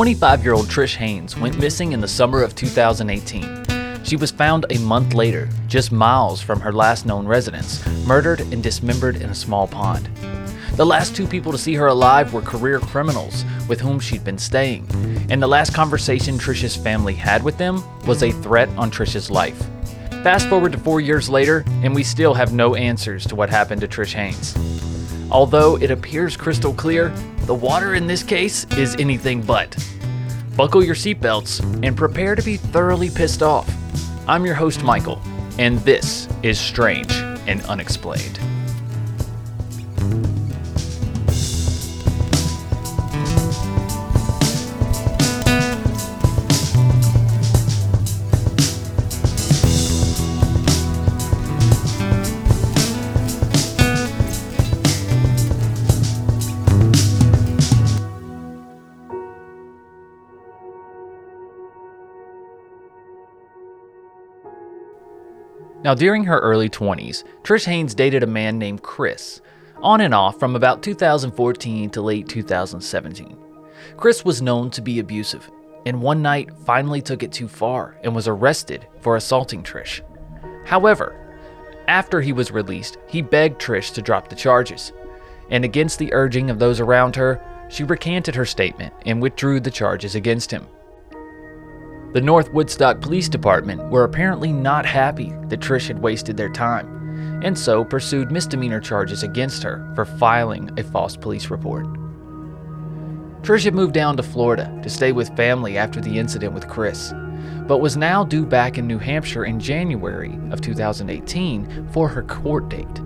25 year old Trish Haynes went missing in the summer of 2018. She was found a month later, just miles from her last known residence, murdered and dismembered in a small pond. The last two people to see her alive were career criminals with whom she'd been staying, and the last conversation Trish's family had with them was a threat on Trish's life. Fast forward to four years later, and we still have no answers to what happened to Trish Haynes. Although it appears crystal clear, the water in this case is anything but. Buckle your seatbelts and prepare to be thoroughly pissed off. I'm your host, Michael, and this is Strange and Unexplained. Now, during her early 20s, Trish Haynes dated a man named Chris, on and off from about 2014 to late 2017. Chris was known to be abusive, and one night finally took it too far and was arrested for assaulting Trish. However, after he was released, he begged Trish to drop the charges, and against the urging of those around her, she recanted her statement and withdrew the charges against him. The North Woodstock Police Department were apparently not happy that Trish had wasted their time, and so pursued misdemeanor charges against her for filing a false police report. Trish had moved down to Florida to stay with family after the incident with Chris, but was now due back in New Hampshire in January of 2018 for her court date.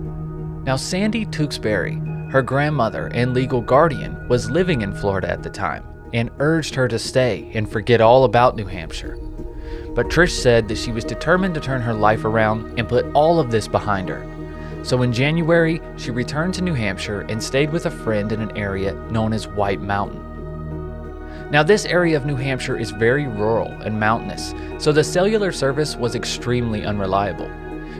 Now, Sandy Tewksbury, her grandmother and legal guardian, was living in Florida at the time and urged her to stay and forget all about New Hampshire. But Trish said that she was determined to turn her life around and put all of this behind her. So in January, she returned to New Hampshire and stayed with a friend in an area known as White Mountain. Now, this area of New Hampshire is very rural and mountainous, so the cellular service was extremely unreliable.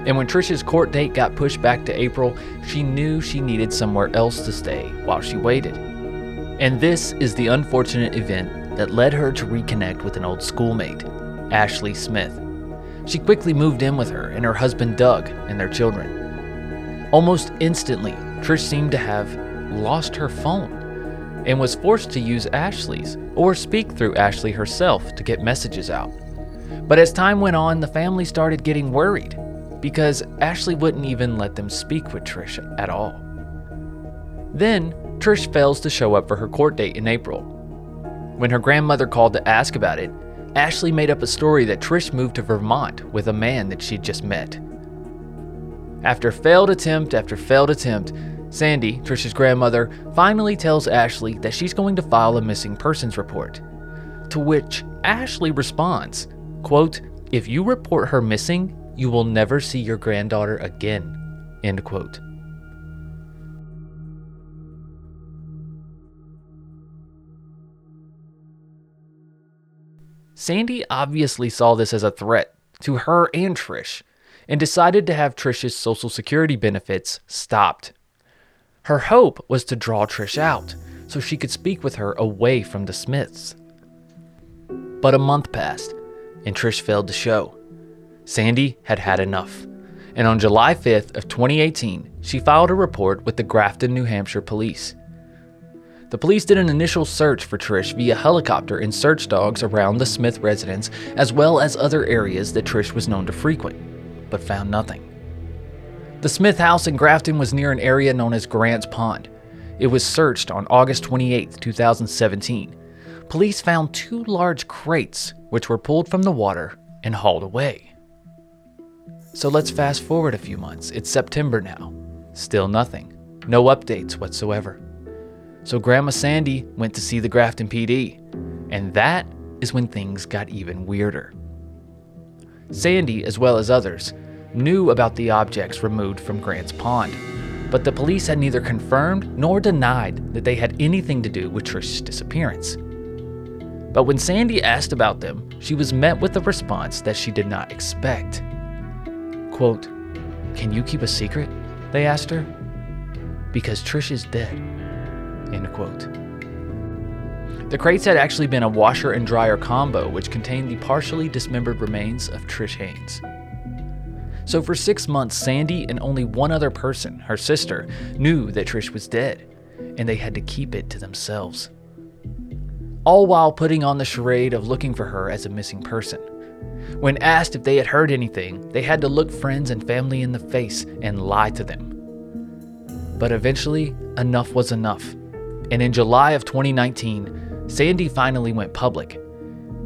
And when Trish's court date got pushed back to April, she knew she needed somewhere else to stay while she waited. And this is the unfortunate event that led her to reconnect with an old schoolmate, Ashley Smith. She quickly moved in with her and her husband Doug and their children. Almost instantly, Trish seemed to have lost her phone and was forced to use Ashley's or speak through Ashley herself to get messages out. But as time went on, the family started getting worried because Ashley wouldn't even let them speak with Trish at all. Then Trish fails to show up for her court date in April. When her grandmother called to ask about it, Ashley made up a story that Trish moved to Vermont with a man that she'd just met. After failed attempt after failed attempt, Sandy, Trish's grandmother, finally tells Ashley that she's going to file a missing persons report. To which Ashley responds, quote, "If you report her missing, you will never see your granddaughter again." End quote. Sandy obviously saw this as a threat to her and Trish and decided to have Trish's Social Security benefits stopped. Her hope was to draw Trish out so she could speak with her away from the Smiths. But a month passed and Trish failed to show. Sandy had had enough. And on July 5th of 2018, she filed a report with the Grafton, New Hampshire police. The police did an initial search for Trish via helicopter and search dogs around the Smith residence, as well as other areas that Trish was known to frequent, but found nothing. The Smith house in Grafton was near an area known as Grants Pond. It was searched on August 28, 2017. Police found two large crates, which were pulled from the water and hauled away. So let's fast forward a few months. It's September now. Still nothing. No updates whatsoever. So Grandma Sandy went to see the Grafton PD, and that is when things got even weirder. Sandy, as well as others, knew about the objects removed from Grants Pond, but the police had neither confirmed nor denied that they had anything to do with Trish's disappearance. But when Sandy asked about them, she was met with a response that she did not expect. Quote, Can you keep a secret? They asked her. Because Trish is dead. End quote. The crates had actually been a washer and dryer combo, which contained the partially dismembered remains of Trish Haynes. So for six months, Sandy and only one other person, her sister, knew that Trish was dead, and they had to keep it to themselves. All while putting on the charade of looking for her as a missing person. When asked if they had heard anything, they had to look friends and family in the face and lie to them. But eventually, enough was enough. And in July of 2019, Sandy finally went public,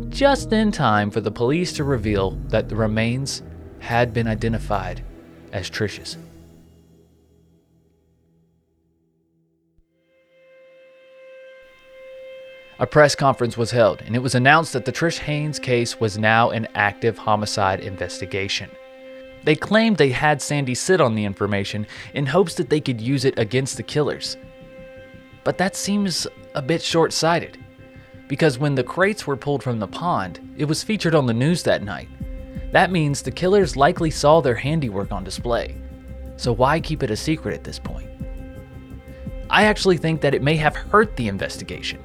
just in time for the police to reveal that the remains had been identified as Trish's. A press conference was held, and it was announced that the Trish Haynes case was now an active homicide investigation. They claimed they had Sandy sit on the information in hopes that they could use it against the killers. But that seems a bit short sighted, because when the crates were pulled from the pond, it was featured on the news that night. That means the killers likely saw their handiwork on display. So why keep it a secret at this point? I actually think that it may have hurt the investigation,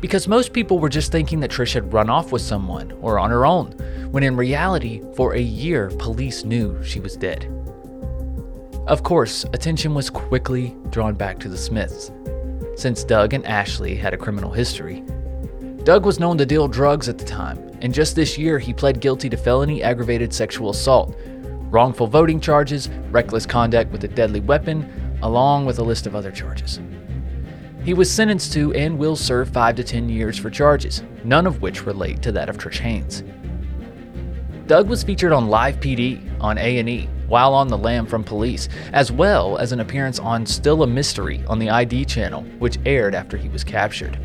because most people were just thinking that Trish had run off with someone or on her own, when in reality, for a year, police knew she was dead. Of course, attention was quickly drawn back to the Smiths. Since Doug and Ashley had a criminal history, Doug was known to deal drugs at the time, and just this year he pled guilty to felony aggravated sexual assault, wrongful voting charges, reckless conduct with a deadly weapon, along with a list of other charges. He was sentenced to and will serve 5 to 10 years for charges, none of which relate to that of Trish Haynes. Doug was featured on Live PD on A&E while on the lam from police, as well as an appearance on Still a Mystery on the ID channel, which aired after he was captured.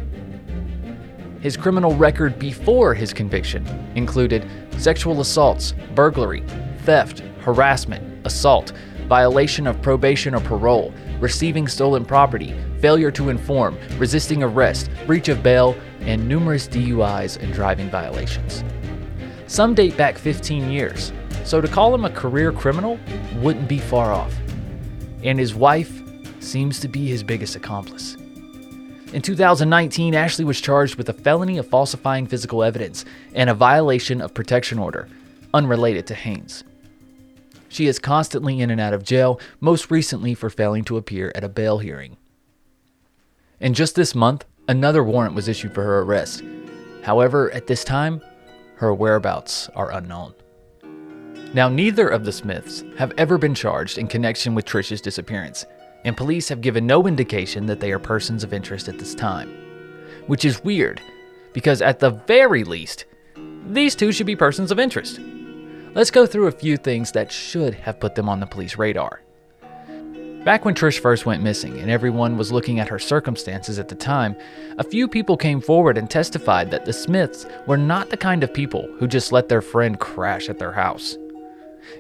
His criminal record before his conviction included sexual assaults, burglary, theft, harassment, assault, violation of probation or parole, receiving stolen property, failure to inform, resisting arrest, breach of bail, and numerous DUIs and driving violations. Some date back 15 years, so to call him a career criminal wouldn't be far off. And his wife seems to be his biggest accomplice. In 2019, Ashley was charged with a felony of falsifying physical evidence and a violation of protection order, unrelated to Haynes. She is constantly in and out of jail, most recently for failing to appear at a bail hearing. And just this month, another warrant was issued for her arrest. However, at this time, her whereabouts are unknown. Now, neither of the Smiths have ever been charged in connection with Trish's disappearance, and police have given no indication that they are persons of interest at this time. Which is weird, because at the very least, these two should be persons of interest. Let's go through a few things that should have put them on the police radar. Back when Trish first went missing and everyone was looking at her circumstances at the time, a few people came forward and testified that the Smiths were not the kind of people who just let their friend crash at their house.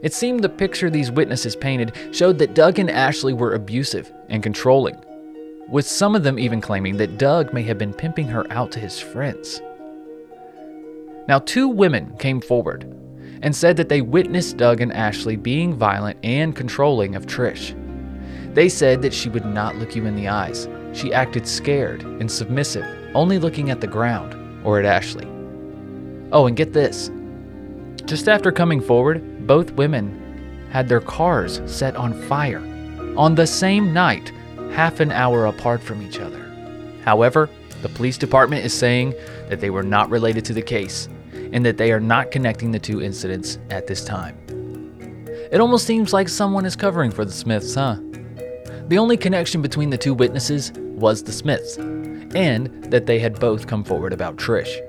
It seemed the picture these witnesses painted showed that Doug and Ashley were abusive and controlling, with some of them even claiming that Doug may have been pimping her out to his friends. Now, two women came forward and said that they witnessed Doug and Ashley being violent and controlling of Trish. They said that she would not look you in the eyes. She acted scared and submissive, only looking at the ground or at Ashley. Oh, and get this. Just after coming forward, both women had their cars set on fire on the same night, half an hour apart from each other. However, the police department is saying that they were not related to the case and that they are not connecting the two incidents at this time. It almost seems like someone is covering for the Smiths, huh? The only connection between the two witnesses was the Smiths, and that they had both come forward about Trish.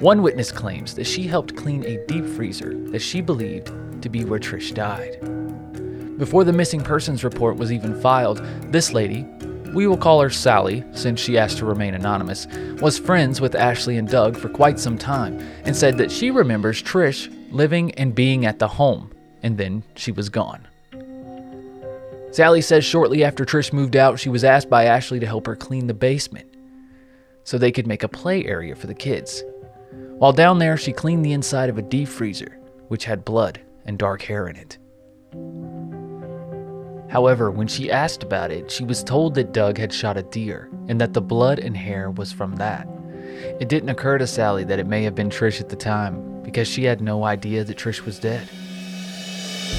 One witness claims that she helped clean a deep freezer that she believed to be where Trish died. Before the missing persons report was even filed, this lady, we will call her Sally since she asked to remain anonymous, was friends with Ashley and Doug for quite some time and said that she remembers Trish living and being at the home, and then she was gone. Sally says shortly after Trish moved out, she was asked by Ashley to help her clean the basement so they could make a play area for the kids. While down there, she cleaned the inside of a deep freezer, which had blood and dark hair in it. However, when she asked about it, she was told that Doug had shot a deer and that the blood and hair was from that. It didn't occur to Sally that it may have been Trish at the time because she had no idea that Trish was dead.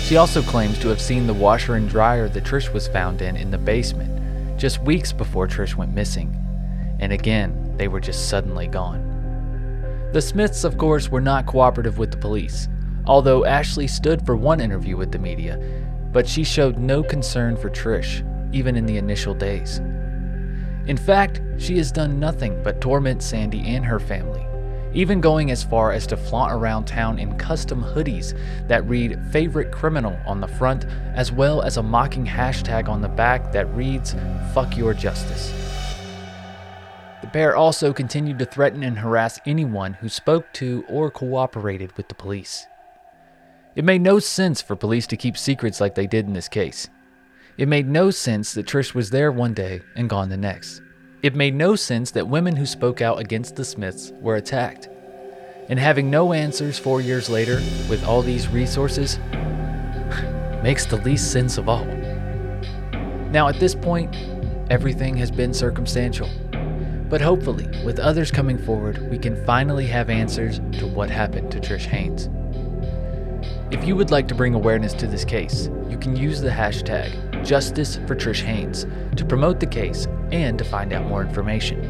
She also claims to have seen the washer and dryer that Trish was found in in the basement just weeks before Trish went missing, and again, they were just suddenly gone. The Smiths, of course, were not cooperative with the police, although Ashley stood for one interview with the media, but she showed no concern for Trish, even in the initial days. In fact, she has done nothing but torment Sandy and her family, even going as far as to flaunt around town in custom hoodies that read favorite criminal on the front, as well as a mocking hashtag on the back that reads fuck your justice. The pair also continued to threaten and harass anyone who spoke to or cooperated with the police. It made no sense for police to keep secrets like they did in this case. It made no sense that Trish was there one day and gone the next. It made no sense that women who spoke out against the Smiths were attacked. And having no answers four years later, with all these resources, makes the least sense of all. Now, at this point, everything has been circumstantial. But hopefully, with others coming forward, we can finally have answers to what happened to Trish Haynes. If you would like to bring awareness to this case, you can use the hashtag Justice for Trish Haynes to promote the case and to find out more information.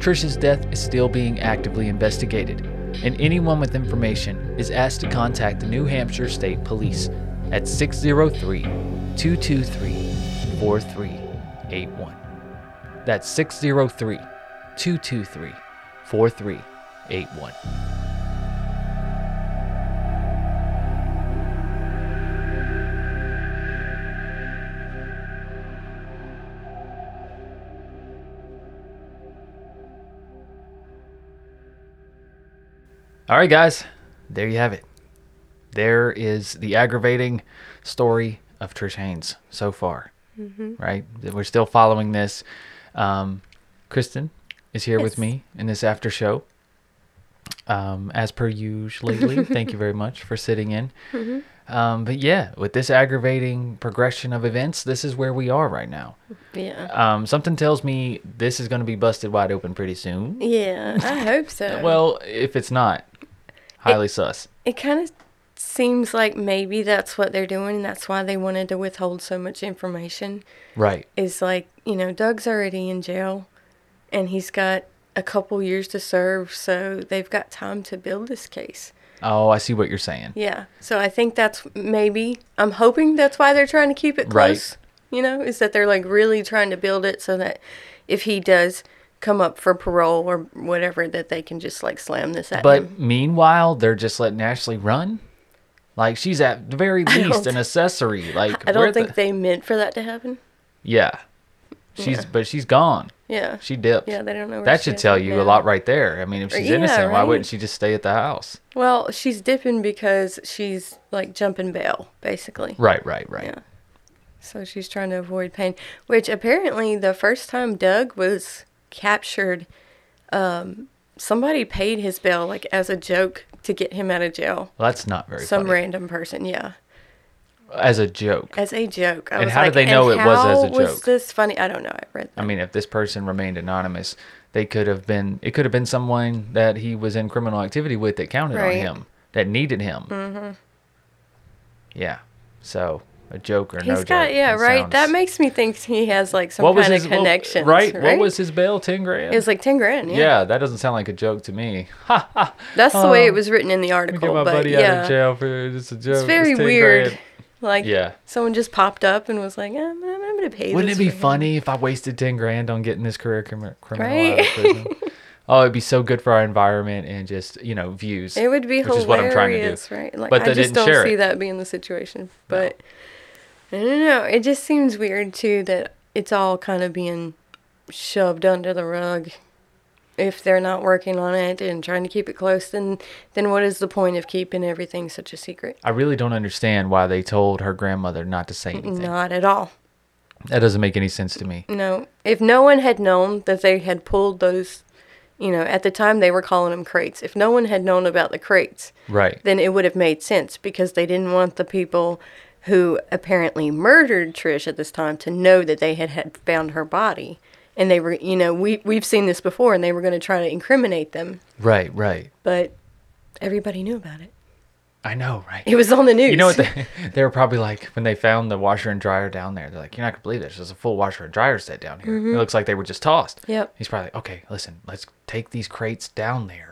Trish's death is still being actively investigated, and anyone with information is asked to contact the New Hampshire State Police at 603 223 4381. That's 603 223 4381. All right, guys, there you have it. There is the aggravating story of Trish Haynes so far. Mm-hmm. Right? We're still following this. Um, Kristen is here with me in this after show. Um, as per usual lately. Thank you very much for sitting in. Um, but yeah, with this aggravating progression of events, this is where we are right now. Yeah. Um, something tells me this is going to be busted wide open pretty soon. Yeah, I hope so. Well, if it's not, highly sus. it kind of seems like maybe that's what they're doing. That's why they wanted to withhold so much information. Right. Is like, you know, Doug's already in jail and he's got a couple years to serve, so they've got time to build this case. Oh, I see what you're saying. Yeah. So I think that's maybe, I'm hoping that's why they're trying to keep it Right. close. You know, is that they're like really trying to build it so that if he does come up for parole or whatever, that they can just like slam this at But him. meanwhile, they're just letting Ashley run. Like she's at the very least an accessory. Like I don't think the- they meant for that to happen. Yeah, she's Yeah. but she's gone. Yeah. She dipped. Yeah, they don't know where that should tell you now. a lot right there. I mean, if she's Yeah, innocent, why wouldn't she just stay at the house? Well, she's dipping because she's like jumping bail, basically. Right, right, right. Yeah. So she's trying to avoid pain. Which apparently, the first time Doug was captured, um, somebody paid his bail like as a joke to get him out of jail. Well, that's not very Some funny. random person, yeah, As a joke. as a joke. I And was how did they know it was as a how Was this funny? I don't know. I read. That. I mean, if this person remained anonymous, they could have been. It could have been someone that he was in criminal activity with that counted on him, that needed him. Mm-hmm. Yeah. So a joke or He's no got joke. yeah, right. That makes me think he has like some kind his of connection. connections. right? right? What was his bail? Ten grand. It was like ten grand. yeah. Yeah, that doesn't sound like a joke to me. Ha ha. that's the way it was written in the Get article. my but buddy yeah, out of jail for just a joke. it's very 10 weird. grand. Like Yeah. someone just popped up and was like, I'm, I'm gonna pay. Wouldn't it be for him." funny if I wasted ten grand on getting this career crim- criminal out of prison? oh, it'd be so good for our environment and just you know views. It would be which is what I'm trying to do. hilarious, right? Like But I just don't see it. that being the situation. But I don't know. It just seems weird too that it's all kind of being shoved under the rug. If they're not working on it and trying to keep it close, then then what is the point of keeping everything such a secret? I really don't understand why they told her grandmother not to say anything. Not at all. That doesn't make any sense to me. No. If no one had known that they had pulled those, you know, at the time they were calling them crates. If no one had known about the crates, Right. then it would have made sense because they didn't want the people who apparently murdered Trish at this time to know that they had, had found her body and they were, you know, we we've seen this before, and they were going to try to incriminate them, Right, right. but everybody knew about it. I know, right? It was on the news. You know what? They, they were probably like when they found the washer and dryer down there. They're like, "You're not gonna believe this. There's a full washer and dryer set down here. It looks like they were just tossed." Mm-hmm. Yep. He's probably like, "Okay, listen. Let's take these crates down there,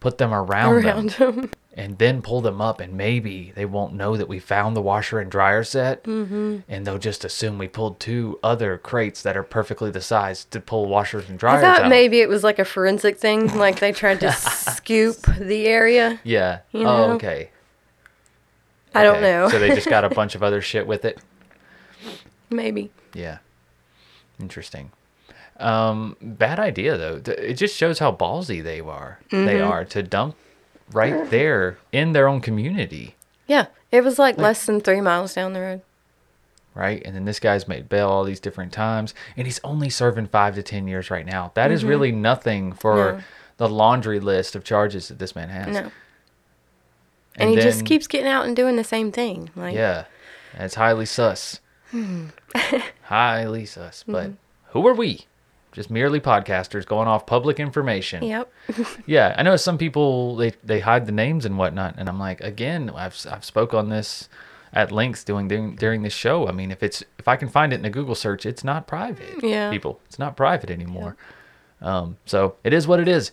put them around, around them, them. and then pull them up, and maybe they won't know that we found the washer and dryer set, mm-hmm. and they'll just assume we pulled two other crates that are perfectly the size to pull washers and dryers. I thought out." maybe it was like a forensic thing, like they tried to scoop the area. Yeah. you Oh, know? okay. I don't know. so they just got a bunch of other shit with it. maybe. Yeah. Interesting. Um, bad idea though. It just shows how ballsy they are. They Mm-hmm. are to dump right there in their own community, Yeah, it was like less than three miles down the road. right? And then this guy's made bail all these different times, and he's only serving five to ten years right now. That is really nothing for Mm-hmm. No. the laundry list of charges that this man has. No, and, he just keeps getting out and doing the same thing. Like, Yeah, and it's highly sus. Hmm. highly sus. Mm-hmm. But who are we? Just merely podcasters going off public information. Yep. Yeah, I know some people they they hide the names and whatnot, and I'm like, again, I've I've spoke on this at length doing during, during this show. I mean, if it's if I can find it in a Google search, it's not private. Yeah. people, it's not private anymore. Um, so it is what it is.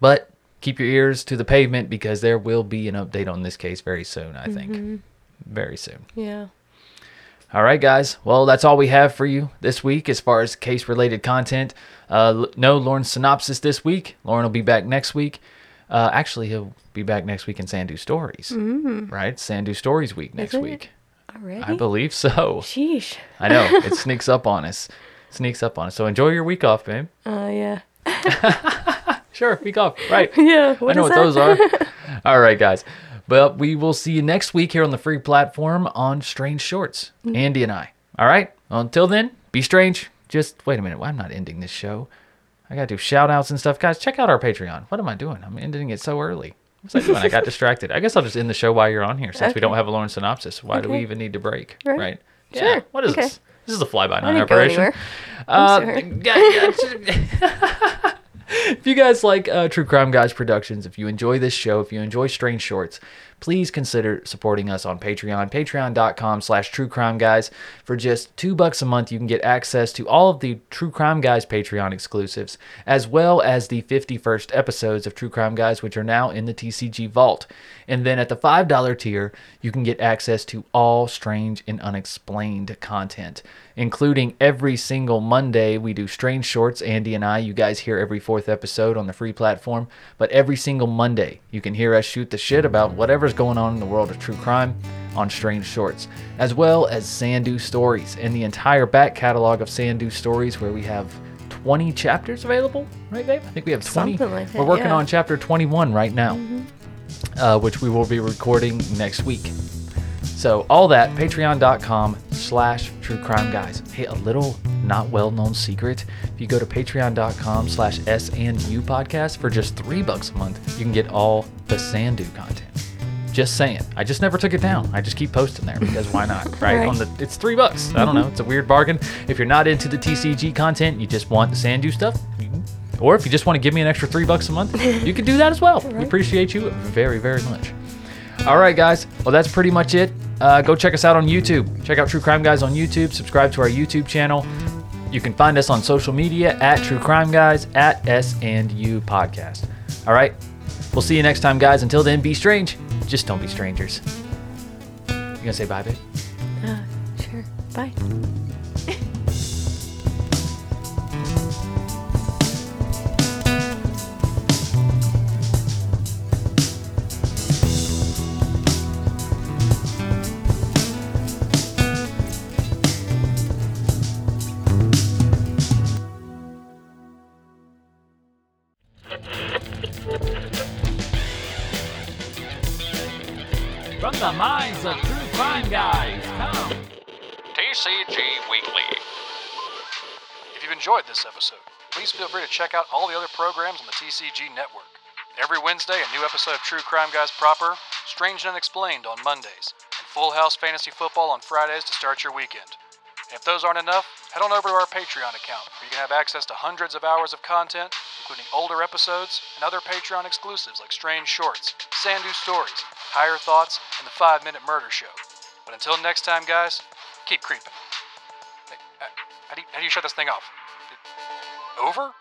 But keep your ears to the pavement because there will be an update on this case very soon. I think very soon. Yeah. All right, guys. Well, that's all we have for you this week as far as case related content. Uh, no Lauren's synopsis this week. Lauren will be back next week. Uh, actually, he'll be back next week in Sandu Stories. Mm. Right? Sandu Stories week next week. Already. I believe so. Sheesh. I know. It sneaks up on us. Sneaks up on us. So enjoy your week off, babe. Oh yeah. Sure, week off. Right. Yeah. I know what that? those are. All right, guys. But we will see you next week here on the free platform on Strange Shorts. Mm-hmm. Andy and I. All right. Until then, be strange. Just wait a minute. Well, I'm not ending this show. I got to do shout outs and stuff. Guys, check out our Patreon. What am I doing? I'm ending it so early. What's I doing? I got distracted. I guess I'll just end the show while you're on here since we don't have a Lauren synopsis. Why do we even need to break? Right. Right. Yeah. What is Okay. this? This is a fly by night operation. Uh, sorry. yeah, yeah. if you guys like uh, True Crime Guys Productions, if you enjoy this show, if you enjoy Strange Shorts, please consider supporting us on Patreon, patreon.com slash True Crime Guys. For just two bucks a month, you can get access to all of the True Crime Guys Patreon exclusives, as well as the 51st episodes of True Crime Guys, which are now in the TCG Vault. And then at the $5 tier, you can get access to all strange and unexplained content, including every single Monday we do Strange Shorts, Andy and I. You guys hear every fourth episode on the free platform, but every single Monday you can hear us shoot the shit about whatever's going on in the world of true crime on Strange Shorts, as well as Sandu Stories and the entire back catalog of Sandu Stories where we have 20 chapters available, right, babe? I think we have 20. Something like that, We're working yeah. on chapter 21 right now uh, which we will be recording next week. So all that, patreon.com slash true crime guys. Hey, a little not well known secret. If you go to patreon.com slash S and U podcast for just three bucks a month, you can get all the Sandu content. Just saying. I just never took it down. I just keep posting there because why not? Right? Right. On the it's three bucks. I don't know. It's a weird bargain. If you're not into the TCG content, you just want the Sandu stuff, or if you just want to give me an extra three bucks a month, you can do that as well. We appreciate you very, very much. All right, guys. Well, that's pretty much it. Uh, go check us out on YouTube. Check out True Crime Guys on YouTube. Subscribe to our YouTube channel. You can find us on social media at True Crime Guys at S and U Podcast. All right. We'll see you next time, guys. Until then, be strange. Just don't be strangers. You gonna say bye, babe? Uh, sure. Bye. Weekly. If you've enjoyed this episode, please feel free to check out all the other programs on the TCG network. Every Wednesday, a new episode of True Crime Guys proper, Strange and Unexplained on Mondays, and Full House Fantasy Football on Fridays to start your weekend. If those aren't enough, head on over to our Patreon account where you can have access to hundreds of hours of content, including older episodes and other Patreon exclusives like Strange Shorts, Sandu Stories, Higher Thoughts, and the 5 Minute Murder Show. But until next time, guys, keep creeping. How do you shut this thing off? Over?